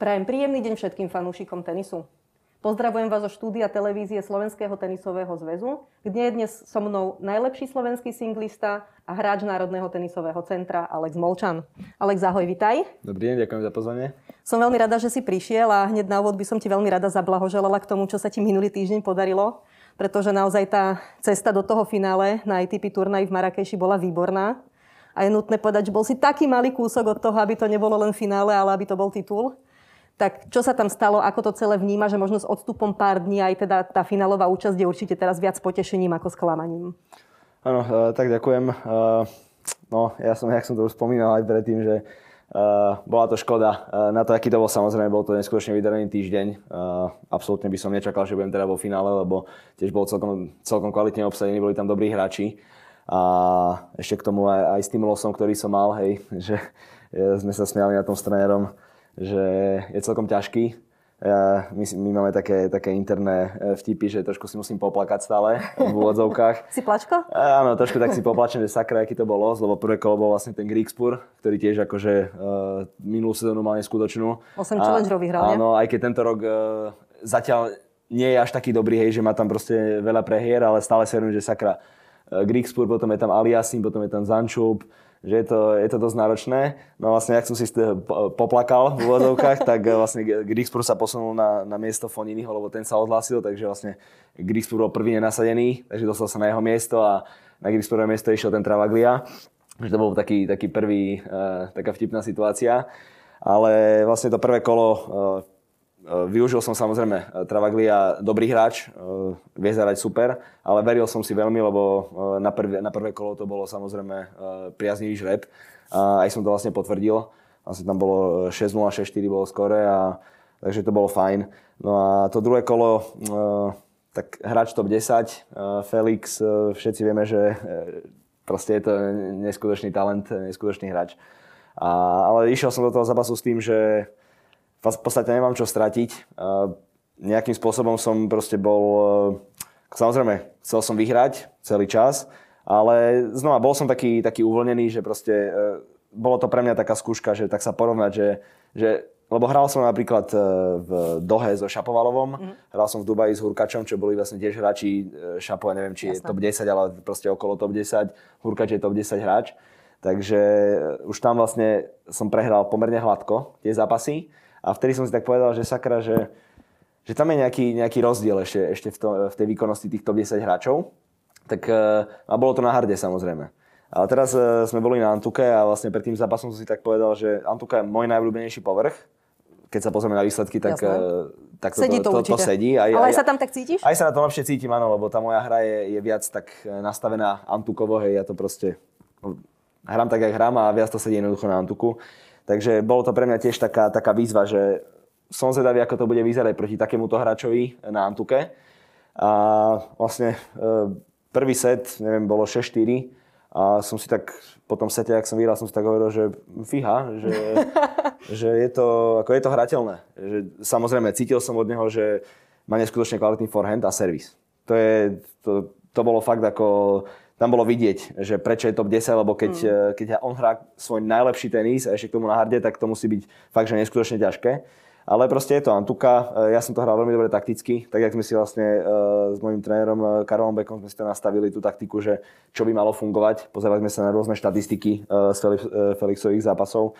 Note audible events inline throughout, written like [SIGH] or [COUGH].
Prajem príjemný deň všetkým fanúšikom tenisu. Pozdravujem vás zo štúdia televízie Slovenského tenisového zväzu, kde je dnes so mnou najlepší slovenský singlista a hráč Národného tenisového centra Alex Molčan. Alex, ahoj, vitaj. Dobrý deň, ďakujem za pozvanie. Som veľmi rada, že si prišiel a hneď na úvod by som ti veľmi rada zablahoželala k tomu, čo sa ti minulý týždeň podarilo, pretože naozaj tá cesta do toho finále na ATP turnaj v Marrakeši bola výborná. A je nutné povedať, že bol si taký malý kúsok od toho, aby to nebolo len finále, ale aby to bol titul. Tak čo sa tam stalo, ako to celé vníma, že možno s odstupom pár dní aj teda tá finálová účasť je určite teraz viac potešením ako sklamaním? Áno, uh, tak ďakujem. Uh, no, ja som, jak som to už spomínal aj predtým, že uh, bola to škoda. Na to, aký to bol, samozrejme, bol to neskutočne vydarený týždeň. Absolútne by som nečakal, že budem teda vo finále, lebo tiež bol celkom, celkom kvalitne obsadený, boli tam dobrí hráči. A ešte k tomu aj, aj s tým losom, ktorý som mal, hej, [LAUGHS] že sme sa smiali na tom s trénerom, že je celkom ťažký. Ja, my, my máme také, také interné e, vtipy, že trošku si musím poplakať stále v úvodzovkách. [LAUGHS] Si plačko? Áno, trošku tak si poplačem, že sakra, aký to bolo, lebo prvé kolo bol vlastne ten Grigspur, ktorý tiež akože uh, minulú sezónu mal neskutočnú. 8 challengerov vyhral, Áno, aj keď tento rok uh, zatiaľ nie je až taký dobrý, hej, že má tam proste veľa prehier, ale stále si hovorím, že sakra, uh, Grigspur, potom je tam Aliasim, potom je tam Zančup, že je to, je to dosť náročné. No vlastne, ak som si poplakal v úvodovkách, [LAUGHS] tak eh, vlastne Grigspur sa posunul na, na miesto Foniniho, lebo ten sa odhlásil, takže vlastne Grigspur bol prvý nenasadený, takže dostal sa na jeho miesto a na Grigspurové miesto išiel ten Travaglia. Takže to bol taký, taký prvý, uh, taká vtipná situácia. Ale vlastne to prvé kolo Eh, využil som samozrejme eh, Travaglia, dobrý hráč, eh, vie zarať super, ale veril som si veľmi, lebo na prvé, na prvé kolo to bolo samozrejme priaznivý žreb. A aj som to vlastne potvrdil. Vlastne tam bolo 6-0, 6-4 bolo skore, a, takže to bolo fajn. No a to druhé kolo, tak hráč top 10, Felix, všetci vieme, že proste je to neskutočný talent, neskutočný hráč. A, ale išiel som do toho zápasu s tým, že v podstate nemám čo stratiť. Nejakým spôsobom som proste bol... E, samozrejme, chcel som vyhrať celý čas, ale znova bol som taký, taký uvoľnený, že proste e, bolo to pre mňa taká skúška, že tak sa porovnať, že, že lebo hral som napríklad e, v Dohe so Šapovalovom, mm. hral som v Dubaji s Hurkačom, čo boli vlastne tiež hráči Šapova, neviem, či Jasne. je top 10, ale proste okolo top 10. Hurkač je top 10 hráč. Takže už tam vlastne som prehral pomerne hladko tie zápasy. A vtedy som si tak povedal, že sakra, že, že tam je nejaký, nejaký rozdiel ešte, ešte v, to, v tej výkonnosti tých top 10 hráčov. Tak, e, a bolo to na harde samozrejme. Ale teraz e, sme boli na Antuke a vlastne pred tým zápasom som si tak povedal, že Antuka je môj najobľúbenejší povrch. Keď sa pozrieme na výsledky, tak, Jasné. E, tak to, sedí to, to, to, to sedí. Aj, Ale aj, aj sa tam tak cítiš? Aj sa na tom lepšie cítim, áno, lebo tá moja hra je, je viac tak nastavená Antukovo, hej, ja to proste hrám tak, jak hrám a viac to sedí jednoducho na Antuku. Takže bolo to pre mňa tiež taká, taká výzva, že som zvedavý, ako to bude vyzerať proti takémuto hráčovi na Antuke. A vlastne e, prvý set, neviem, bolo 6-4 a som si tak po tom sete, ak som vyhral, som si tak hovoril, že fíha, že, [LAUGHS] že je, to, ako je to hrateľné. Že, samozrejme, cítil som od neho, že má neskutočne kvalitný forehand a servis. To, je, to, to bolo fakt ako tam bolo vidieť, že prečo je top 10, lebo keď, mm. keď on hrá svoj najlepší tenis a ešte k tomu na harde, tak to musí byť fakt, že neskutočne ťažké. Ale proste je to Antuka. E, ja som to hral veľmi dobre takticky, tak jak sme si vlastne uh, s mojím trénerom Karolom Bekom sme si to nastavili tú taktiku, že čo by malo fungovať. Pozerali sme sa na rôzne štatistiky z Felix, Felixových zápasov.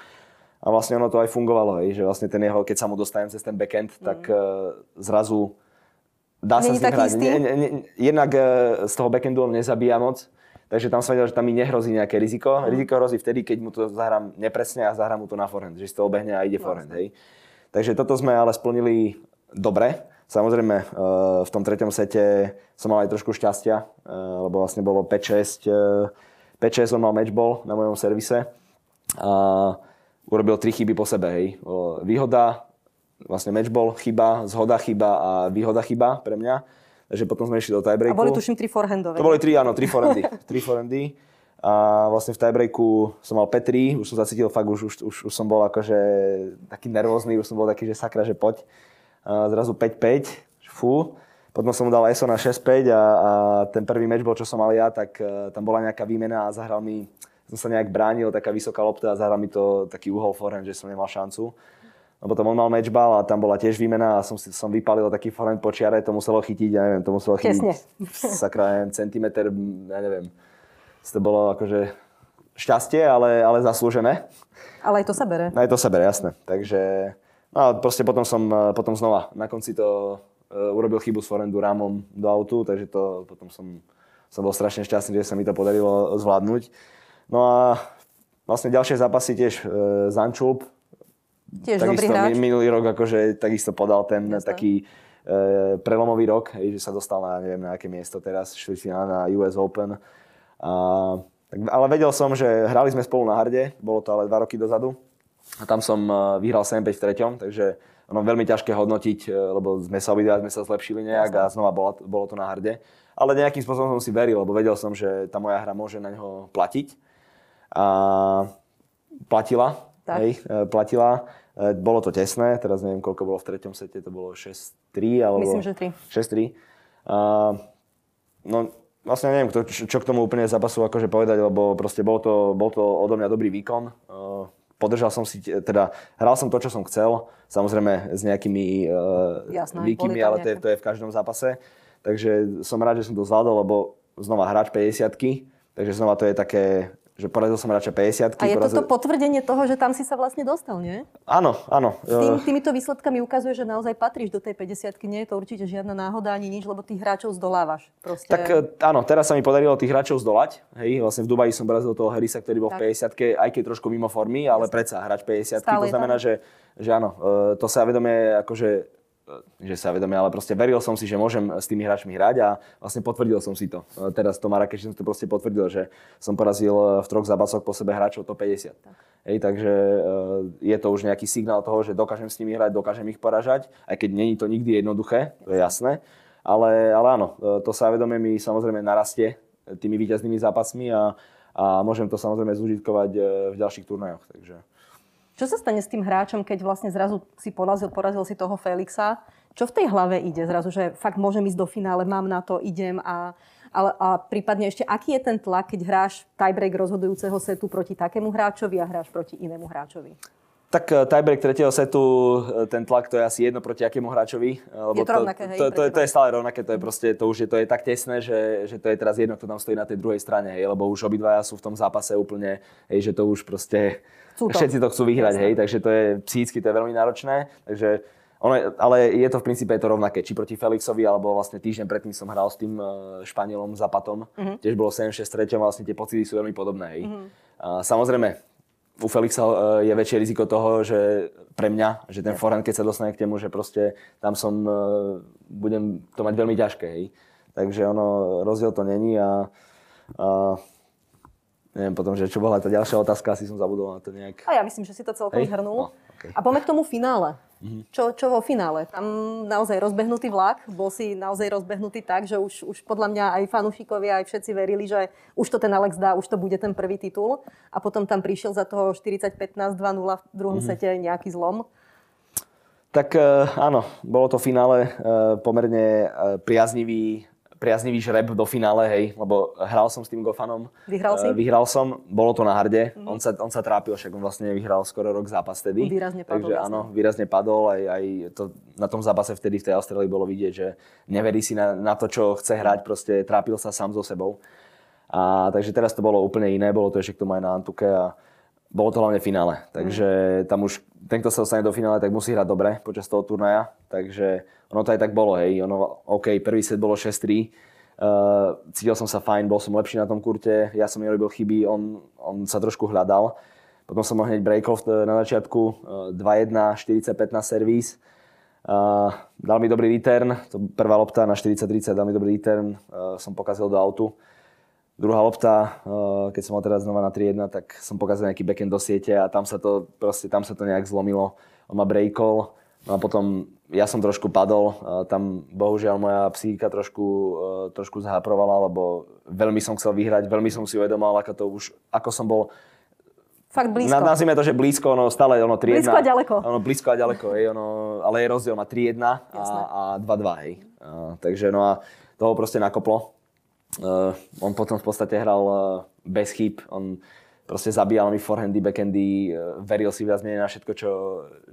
A vlastne ono to aj fungovalo, hej, že vlastne ten jeho, keď sa mu dostanem cez ten backend, mm. tak zrazu dá sa s ním hrať. Nie, nie, jednak e, z toho backendu on nezabíja moc, takže tam som vedel, že tam mi nehrozí nejaké riziko. Mm. Riziko hrozí vtedy, keď mu to zahrám nepresne a zahrám mu to na forehand, že si to obehne a ide no, forehand. Hej. Takže toto sme ale splnili dobre. Samozrejme, e, v tom treťom sete som mal aj trošku šťastia, e, lebo vlastne bolo 5-6. 5-6 on mal matchball na mojom servise a urobil tri chyby po sebe. Hej. Výhoda, vlastne matchball chyba, zhoda chyba a výhoda chyba pre mňa. Takže potom sme išli do tiebreaku. A boli tuším tri forehandové. To boli tri, áno, tri forehandy. [LAUGHS] tri forehandy. A vlastne v tiebreaku som mal P3, už som zacítil fakt, už, už, už, už som bol akože taký nervózny, už som bol taký, že sakra, že poď. A zrazu 5-5, fú. Potom som mu dal ESO na 6-5 a, a ten prvý match bol, čo som mal ja, tak uh, tam bola nejaká výmena a zahral mi, som sa nejak bránil, taká vysoká lopta a zahral mi to taký uhol forehand, že som nemal šancu. Lebo tam on mal matchball a tam bola tiež výmena a som, som vypalil taký forehand po čiare, to muselo chytiť, ja neviem, to muselo chytiť Tesne. sakra, neviem, centimeter, ja neviem. To bolo akože šťastie, ale, ale zaslúžené. Ale aj to sa bere. Aj to sa bere, jasné. Takže, no a proste potom som, eh, potom znova, na konci to uh, urobil chybu s forehandu rámom do autu, takže to potom som, som bol strašne šťastný, že sa mi to podarilo zvládnuť. No a vlastne ďalšie zápasy tiež uh, Zančulp, Tiež dobrý takisto hráč. mi- minulý rok akože takisto podal ten Jasné. taký e, prelomový rok, hej, že sa dostal na neviem na aké miesto teraz, štvrťfinále na US Open. A, tak, ale vedel som, že hrali sme spolu na harde, bolo to ale dva roky dozadu. A tam som e, vyhral 7-5 v treťom, takže ono veľmi ťažké hodnotiť, e, lebo sme sa obidva sme sa zlepšili nejak a znova bolo, bolo to na harde. Ale nejakým spôsobom som si veril, lebo vedel som, že tá moja hra môže na ňo platiť. A platila, Tak. hej, e, platila. E, Bolo to tesné, teraz neviem, koľko bolo v treťom sete, to bolo 6-3 alebo... Myslím, že tri. 6-3. A, no, vlastne neviem, kto, čo, čo k tomu úplne zápasu akože povedať, lebo proste bol to, bol to odo mňa dobrý výkon. Uh, podržal som si, teda hral som to, čo som chcel, samozrejme s nejakými uh, Jasné, výkymi, ale to je, to je v každom zápase. Takže som rád, že som to zvládol, lebo znova hráč 50 takže znova to je také, že porazil som hráča 50 A je porazil... toto potvrdenie toho, že tam si sa vlastne dostal, nie? Áno, áno. S tým, Uh, týmito výsledkami ukazuje, že naozaj patríš do tej 50 Nie je to určite žiadna náhoda ani nič, lebo tých hráčov zdolávaš. Proste. Tak e, áno, teraz sa mi podarilo tých hráčov zdolať. Hej, vlastne v Dubaji som porazil toho Harrisa, ktorý bol Tak. v 50 aj keď trošku mimo formy, ale predsa hráč 50 Stále To znamená, tam. že, že áno, e, to sa vedomie akože e, že sa vedomie, ale proste veril som si, že môžem s tými hráčmi hrať a vlastne potvrdil som si to. E, Teraz to Marrakeši som to proste potvrdil, že som porazil e, v troch zápasoch po sebe hráčov to 50. Hej, takže e, je to už nejaký signál toho, že dokážem s nimi hrať, dokážem ich poražať, aj keď není to nikdy jednoduché, to je jasné. Ale, ale áno, to sa vedomie mi samozrejme narastie tými víťaznými zápasmi a, a môžem to samozrejme zúžitkovať v ďalších turnajoch. Takže... Čo sa stane s tým hráčom, keď vlastne zrazu si porazil, porazil si toho Felixa? Čo v tej hlave ide zrazu, že fakt môžem ísť do finále, mám na to, idem a, a, a prípadne ešte, aký je ten tlak, keď hráš tiebreak rozhodujúceho setu proti takému hráčovi a hráš proti inému hráčovi? Tak e, tiebreak tretieho setu, e, ten tlak to je asi jedno proti akému hráčovi. e, Lebo Je to rovnaké, hej, to, to, to, to, je stále rovnaké, to je proste, to už je, to je tak tesné, že, že to je teraz jedno, kto tam stojí na tej druhej strane, hej, lebo už obidvaja sú v tom zápase úplne, hej, že to už proste, Chcú to. všetci to chcú vyhrať, Jasné. hej, takže to je psychicky, to je veľmi náročné, takže ono, je- ale je to v princípe je to rovnaké, či proti Felixovi, alebo vlastne týždeň predtým som hral s tým e, Španielom Zapatom, Mhm. tiež bolo 7-6 treťom, vlastne tie pocity sú veľmi podobné, hej. A samozrejme, u Felixa e, je väčšie riziko toho, že pre mňa, že ten forehand, keď sa dostane k temu, že proste tam som, e, budem to mať veľmi ťažké, hej. Takže ono, rozdiel to není a, a neviem potom, že čo bola tá ďalšia otázka, asi som zabudol na to nejak. A ja myslím, že si to celkom Hej? zhrnul. No, okej. A poďme k tomu finále. Čo, čo vo finále? Tam naozaj rozbehnutý vlak, bol si naozaj rozbehnutý tak, že už, už podľa mňa aj fanúšikovia, aj všetci verili, že už to ten Alex dá, už to bude ten prvý titul. A potom tam prišiel za toho 40-15, 2-0 v druhom sete nejaký zlom. Tak e, áno, bolo to finále e, pomerne e, priaznivý, priaznivý žreb do finále, hej, lebo hral som s tým Gofanom. Vyhral si? Mhm. E, Vyhral som, bolo to na harde, on, sa, on sa trápil, však on vlastne vyhral skoro rok zápas vtedy. Výrazne padol, Takže áno, výrazne padol, aj, aj to, na tom zápase vtedy v tej Austrálii bolo vidieť, že neverí si na, na to, čo chce hrať, proste trápil sa sám so sebou. A, takže teraz to bolo úplne iné, bolo to ešte k tomu aj na Antuke a bolo to hlavne finále. Takže tam už ten, kto sa dostane do finále, tak musí hrať dobre počas toho turnaja. Takže ono to aj tak bolo, hej. Ono, OK, prvý set bolo 6-3. Uh, cítil som sa fajn, bol som lepší na tom kurte, ja som nerobil chyby, on, on sa trošku hľadal. Potom som mal hneď break-off e, na začiatku, uh, 2-1, 40-15 servis. Uh, dal mi dobrý return, to prvá lopta na 40-30 dal mi dobrý return, uh, som pokazil do autu. Druhá lopta, eh, keď som mal teraz znova na 3-1, tak som pokazil nejaký backhand do siete a tam sa to, proste, tam sa to nejak zlomilo. On ma breakol, no a potom ja som trošku padol, eh, tam bohužiaľ moja psychika trošku, eh, trošku zahaprovala, lebo veľmi som chcel vyhrať, veľmi som si uvedomal, ako to už, ako som bol Fakt blízko. na, nazvime to, že blízko, ono stále ono 3-1. Blízko a ďaleko. Ono blízko a ďaleko, hej, ono, ale je rozdiel, má 3-1 Jasné. a, a 2-2, hej. A, takže no a toho proste nakoplo. Uh, on potom v podstate hral uh, bez chýb. On proste zabíjal mi forehandy, backhandy, e, veril si viac menej na všetko, čo,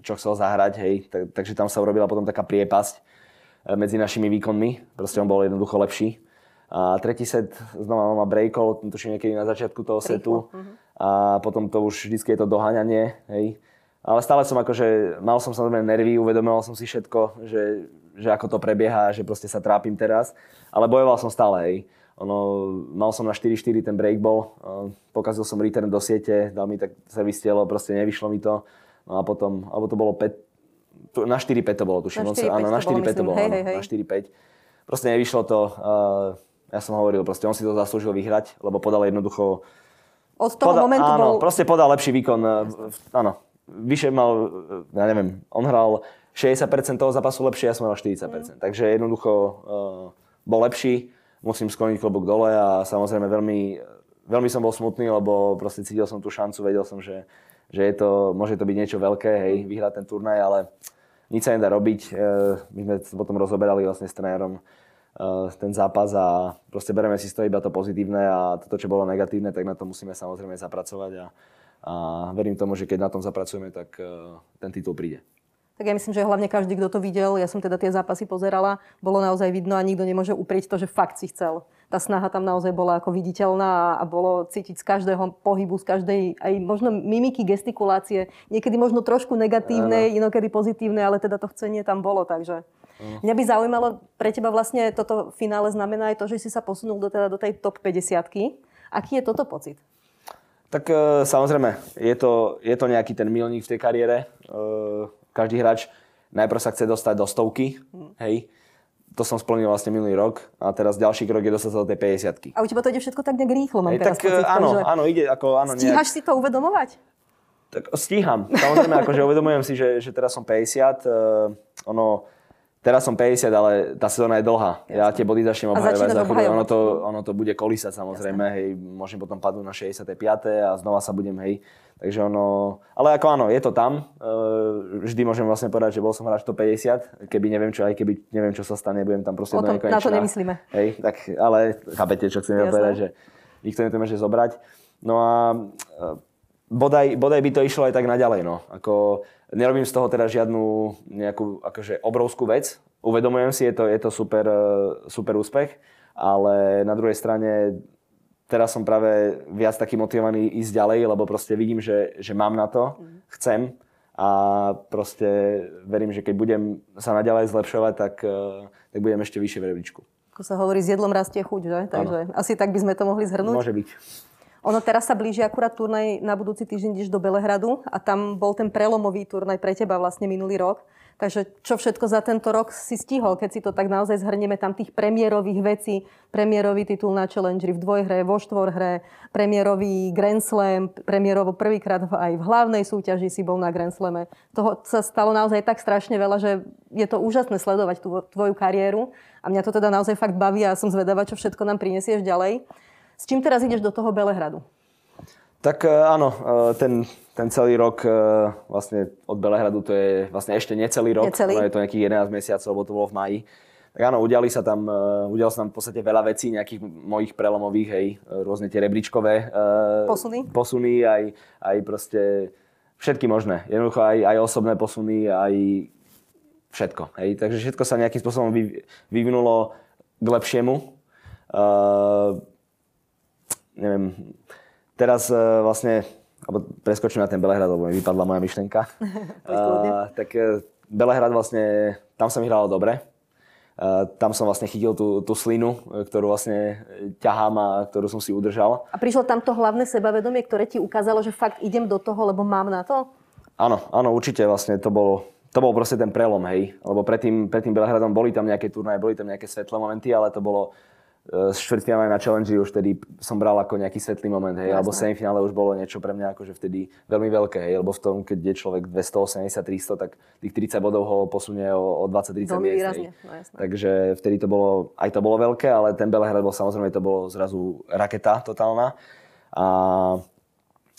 čo chcel zahrať, hej. Tak, takže tam sa urobila potom taká priepasť e, medzi našimi výkonmi. Proste on bol jednoducho lepší. A tretí set znova ma breakol, tuším niekedy na začiatku toho setu. Uh-huh. A potom to už vždycky je to doháňanie, hej. Ale stále som akože, mal som samozrejme nervy, uvedomoval som si všetko, že, že ako to prebieha, že proste sa trápim teraz. Ale bojoval som stále, hej. Ono, mal som na 4-4 ten breakball, pokazil som return do siete, dal mi tak servis telo, proste nevyšlo mi to. No a potom, alebo to bolo 5, na 4-5 to bolo, tuším. Na 4-5 áno, na 4-5 to bolo, hej, hej, hej. na 4-5. Proste nevyšlo to. Ja som hovoril, proste on si to zaslúžil vyhrať, lebo podal jednoducho... Od toho podal, momentu áno, bol... proste podal lepší výkon. Jasne. Áno, vyše mal, ja neviem, on hral 60% toho zápasu lepšie, ja som mal 40%. Mm. Takže jednoducho uh, bol lepší musím skloniť klobúk dole a samozrejme veľmi, veľmi som bol smutný, lebo proste cítil som tú šancu, vedel som, že, že je to, môže to byť niečo veľké, hej, vyhrať ten turnaj, ale nič sa nedá robiť. E, my sme potom rozoberali vlastne s trénerom e, ten zápas a proste bereme si z toho iba to pozitívne a toto, čo bolo negatívne, tak na to musíme samozrejme zapracovať a, a verím tomu, že keď na tom zapracujeme, tak e, ten titul príde tak ja myslím, že hlavne každý, kto to videl, ja som teda tie zápasy pozerala, bolo naozaj vidno a nikto nemôže uprieť to, že fakt si chcel. Tá snaha tam naozaj bola ako viditeľná a bolo cítiť z každého pohybu, z každej aj možno mimiky, gestikulácie, niekedy možno trošku negatívne, ano. inokedy pozitívne, ale teda to chcenie tam bolo, takže... Mňa by zaujímalo, pre teba vlastne toto finále znamená aj to, že si sa posunul do, teda do tej top 50 Aký je toto pocit? Tak e, samozrejme, je to, je to nejaký ten milník v tej kariére. E, každý hráč najprv sa chce dostať do stovky, hej. To som splnil vlastne minulý rok a teraz ďalší krok je dostať sa do tej 50 A u teba to ide všetko tak nejak rýchlo, mám teraz tak, pocit, áno, že... áno, ide ako... Áno, Stíhaš nejak... si to uvedomovať? Tak stíham. Samozrejme, akože uvedomujem si, že, že teraz som 50. Uh, eh, ono, Teraz som 50, ale tá sezóna je dlhá. Ja tie body začnem obhajovať za chvíľu. Ono to, ono to bude kolísať samozrejme. Jasne. Hej, môžem potom padnúť na 65. a znova sa budem, hej. Takže ono... Ale ako áno, je to tam. E, vždy môžem vlastne povedať, že bol som hráč 150. Keby neviem čo, aj keby neviem čo sa stane, budem tam proste o tom, Na to nemyslíme. Hej, tak, ale chápete, čo chcem povedať, že nikto to môže zobrať. No a e, bodaj, bodaj by to išlo aj tak naďalej. No. Ako, Nerobím z toho teda žiadnu nejakú akože obrovskú vec. Uvedomujem si, je to, je to super, e, super úspech, ale na druhej strane teraz som práve viac taký motivovaný ísť ďalej, lebo proste vidím, že, že mám na to, chcem a proste verím, že keď budem sa naďalej zlepšovať, tak, e, tak budem ešte vyššie v rebríčku. Ako sa hovorí, s jedlom rastie chuť, že? Takže ano. asi tak by sme to mohli zhrnúť. Môže byť. Ono teraz sa blíži akurát turnaj, na budúci týždeň ideš do Belehradu a tam bol ten prelomový turnaj pre teba vlastne minulý rok. Takže čo všetko za tento rok si stihol, keď si to tak naozaj zhrnieme tam tých premiérových vecí, premiérový titul na Challenger v dvojhre, vo štvorhre, premiérový Grand Slam, premiérovo prvýkrát aj v hlavnej súťaži si bol na Grand Slame. Toho sa stalo naozaj tak strašne veľa, že je to úžasné sledovať tú tvoju kariéru a mňa to teda naozaj fakt baví a som zvedavá, čo všetko nám prinesieš ďalej. S čím teraz ideš do toho Belehradu? Tak e, áno, e, ten, ten celý rok e, vlastne od Belehradu to je vlastne ešte necelý rok, necelý. je to nejakých 11 mesiacov, lebo to bolo v maji. Tak áno, udiali sa tam, udiali sa tam v podstate veľa vecí, nejakých mojich prelomových, hej, rôzne tie rebríčkové posuny, posuny aj, aj proste všetky možné. Jednoducho aj, aj osobné posuny, aj všetko. Hej. Takže všetko sa nejakým spôsobom vyvinulo k lepšiemu. Uh, neviem, teraz uh, vlastne, alebo preskočím na ten Belehrad, lebo mi vypadla moja myšlenka. uh, [LAUGHS] tak uh, Belehrad vlastne, tam sa mi hralo dobre. Uh, tam som vlastne chytil tú, tú slinu, ktorú vlastne ťahám a ktorú som si udržal. A prišlo tam to hlavné sebavedomie, ktoré ti ukázalo, že fakt idem do toho, lebo mám na to? Áno, áno, určite vlastne to bolo, to bol proste ten prelom, hej. Lebo predtým, predtým Belehradom boli tam nejaké turnaje, boli tam nejaké svetlé momenty, ale to bolo štvrťfinále na challenge už vtedy som bral ako nejaký svetlý moment, hej, Jasne. alebo semifinále už bolo niečo pre mňa akože vtedy veľmi veľké, hej, lebo v tom, keď je človek 280-300, tak tých 30 bodov ho posunie o, o 20-30 miest. No, Takže vtedy to bolo, aj to bolo veľké, ale ten Belehrad bol samozrejme, to bolo zrazu raketa totálna. A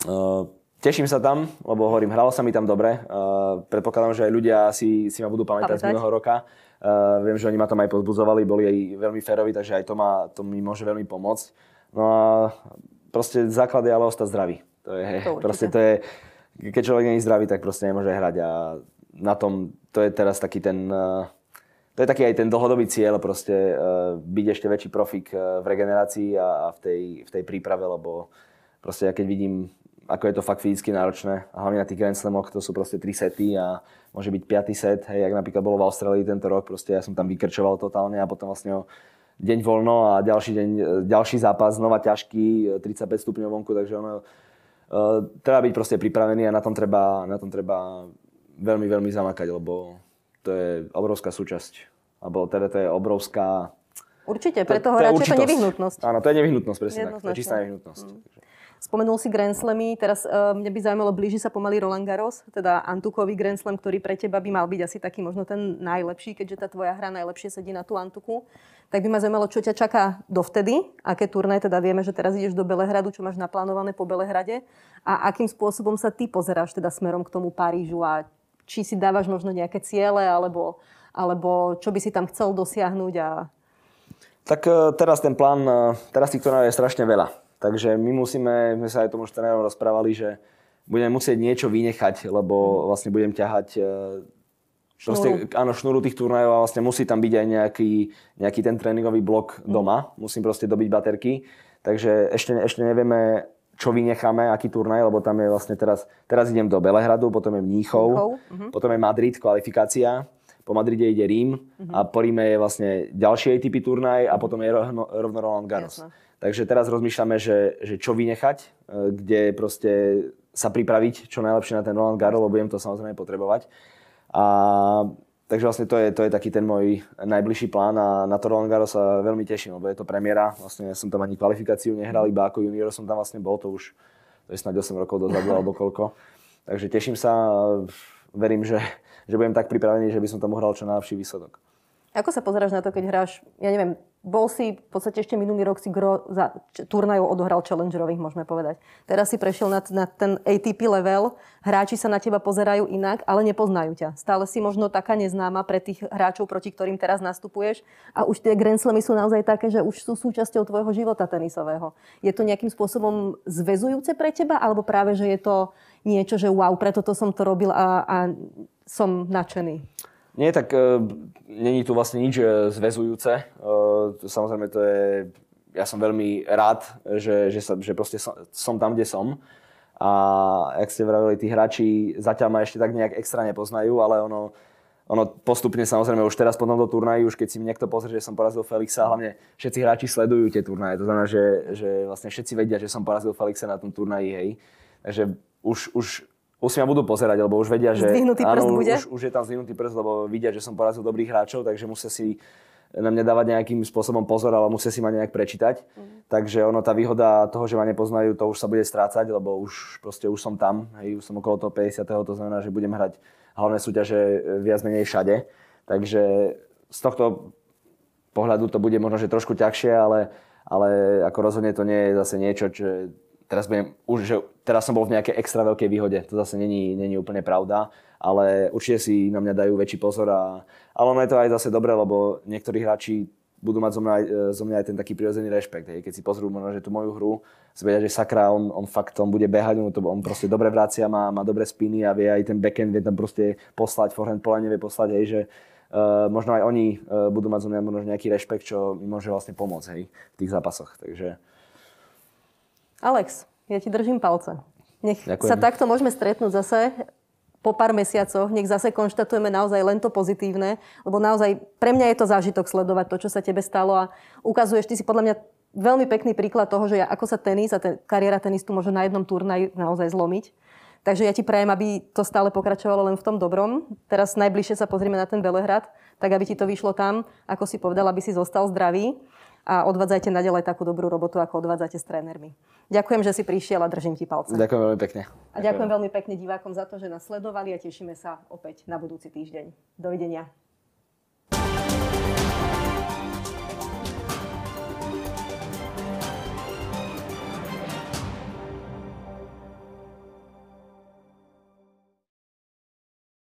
uh, Teším sa tam, lebo hovorím, hralo sa mi tam dobre. Uh, predpokladám, že aj ľudia si, si ma budú pamätať, pamätať. z minulého roka. Uh, viem, že oni ma tam aj pozbudzovali, boli aj veľmi férovi, takže aj to, ma, to mi môže veľmi pomôcť. No a proste základ je ale ostať zdravý. To je, To určite. proste to je, keď človek nie je zdravý, tak proste nemôže hrať a na tom, to je teraz taký ten, eh, to je taký aj ten dlhodobý cieľ, proste byť ešte väčší profík eh, v regenerácii a a v tej, v tej príprave, lebo proste ja keď vidím, ako je to fakt fyzicky náročné, a hlavne na tých Grand Slamoch, to sú proste 3 sety a môže byť 5. set, hej, jak napríklad bolo v Austrálii tento rok, proste ja som tam vykrčoval totálne a potom vlastne o deň voľno a ďalší deň, e, ďalší zápas, znova ťažký, e, 35 stupňov vonku, takže ono, uh, treba byť proste pripravený a na tom treba, na tom treba veľmi, veľmi zamakať, lebo to je obrovská súčasť. Alebo teda to je obrovská... Určite, pre to- toho to je hráča je to nevyhnutnosť. Áno, to je nevyhnutnosť, presne tak. To je čistá nevyhnutnosť. Takže- Spomenul si Grand Slamy, teraz uh, mne by zaujímalo, blíži sa pomaly Roland Garros, teda Antukový Grand Slam, ktorý pre teba by mal byť asi taký možno ten najlepší, keďže tá tvoja hra najlepšie sedí na tú Antuku. Tak by ma zaujímalo, čo ťa čaká dovtedy, aké turné, teda vieme, že teraz ideš do Belehradu, čo máš naplánované po Belehrade a akým spôsobom sa ty pozeráš teda smerom k tomu Parížu a či si dávaš možno nejaké ciele, alebo, alebo čo by si tam chcel dosiahnuť a Tak e, teraz ten plán, e, teraz tých turnajov je strašne veľa. Takže my musíme, my sa aj tomu trénerom rozprávali, že budeme musieť niečo vynechať, lebo vlastne budem ťahať e, proste, áno, šnúru tých turnajov a vlastne musí tam byť aj nejaký, nejaký ten tréningový blok doma. Musím proste dobiť baterky. Takže ešte, ešte nevieme, čo vynecháme, aký turnaj, lebo tam je vlastne teraz, teraz idem do Belehradu, potom je Mníchov, Mníchov, mhm. potom je Madrid, kvalifikácia, po Madride ide Rím Mhm. a po Ríme je vlastne ďalší ATP turnaj a potom je rovno, rovno Roland Garros. Jasné. Takže teraz rozmýšľame, že, že čo vynechať, e, kde proste sa pripraviť čo najlepšie na ten Roland Garros, lebo budem to samozrejme potrebovať. A takže vlastne to je, to je taký ten môj najbližší plán a na to Roland Garros sa veľmi teším, lebo je to premiéra. Vlastne som tam ani kvalifikáciu nehral, iba ako junior som tam vlastne bol, to už to je snáď 8 rokov dozadu alebo koľko. Takže teším sa verím, že, že budem tak pripravený, že by som tam uhral čo najlepší výsledok. Ako sa pozeráš na to, keď hráš, ja neviem, bol si v podstate ešte minulý rok si gro za turnajov odohral challengerových, môžeme povedať. Teraz si prešiel na, na ten ATP level, hráči sa na teba pozerajú inak, ale nepoznajú ťa. Stále si možno taká neznáma pre tých hráčov, proti ktorým teraz nastupuješ a už tie Grand Slamy sú naozaj také, že už sú súčasťou tvojho života tenisového. Je to nejakým spôsobom zväzujúce pre teba, alebo práve, že je to niečo, že wow, preto to som to robil a, a som nadšený? Nie, tak e, není tu vlastne nič e, zväzujúce. E, samozrejme to je, ja som veľmi rád, že, že, sa, že proste som, som tam, kde som. A jak ste vravili, tí hráči zatiaľ ma ešte tak nejak extra nepoznajú, ale ono, ono postupne samozrejme už teraz po tomto turnaji, už keď si mi niekto pozrie, že som porazil Felixa, hlavne všetci hráči sledujú tie turnaje. To znamená, že, že vlastne všetci vedia, že som porazil Felixa na tom turnaji, hej. Takže už, už, už si ma budú pozerať, lebo už vedia, že... Zdvihnutý prst áno, bude? Už, už je tam zdvihnutý prst, lebo vidia, že som porazil dobrých hráčov, takže musia si na mňa dávať nejakým spôsobom pozor, ale musia si ma nejak prečítať. Mhm. Takže ono, tá výhoda toho, že ma nepoznajú, to už sa bude strácať, lebo už, proste už som tam, hej, už som okolo toho 50. To znamená, že budem hrať hlavné súťaže e, viac menej všade. Takže z tohto pohľadu to bude možno, že trošku ťažšie, ale, ale ako rozhodne to nie je zase niečo, čo teraz, budem, už, že teraz som bol v nejakej extra veľkej výhode. To zase není, není úplne pravda, ale určite si na mňa dajú väčší pozor. A, ale ono je to aj zase dobré, lebo niektorí hráči budú mať zo mňa, aj- zo mňa aj ten taký prirodzený rešpekt. Hej. Keď si pozrú možno, že tú moju hru, si vedia, že sakra, on, on fakt on bude behať, on, to, on proste dobre vracia, má, má dobré spiny a vie aj ten backhand, vie tam proste poslať, forehand pole nevie poslať, hej, že uh, možno aj oni uh, budú mať zo mňa možno nejaký rešpekt, čo mi môže vlastne pomôcť hej, v tých zápasoch. Takže Alex, ja ti držím palce. Nech Ďakujem. sa takto môžeme stretnúť zase po pár mesiacoch. Nech zase konštatujeme naozaj len to pozitívne, lebo naozaj pre mňa je to zážitok sledovať to, čo sa tebe stalo a ukazuješ, ty si podľa mňa veľmi pekný príklad toho, že ako sa tenis a ten, kariéra tenistu môže na jednom turnaji naozaj zlomiť. Takže ja ti prajem, aby to stále pokračovalo len v tom dobrom. Teraz najbližšie sa pozrieme na ten Belehrad, tak aby ti to vyšlo tam, ako si povedal, aby si zostal zdravý a odvádzajte naďalej takú dobrú robotu, ako odvádzate s trénermi. Ďakujem, že si prišiel a držím ti palce. ďakujem veľmi pekne. A ďakujem veľmi pekne divákom za to, že nás sledovali a tešíme sa opäť na budúci týždeň. Dovidenia.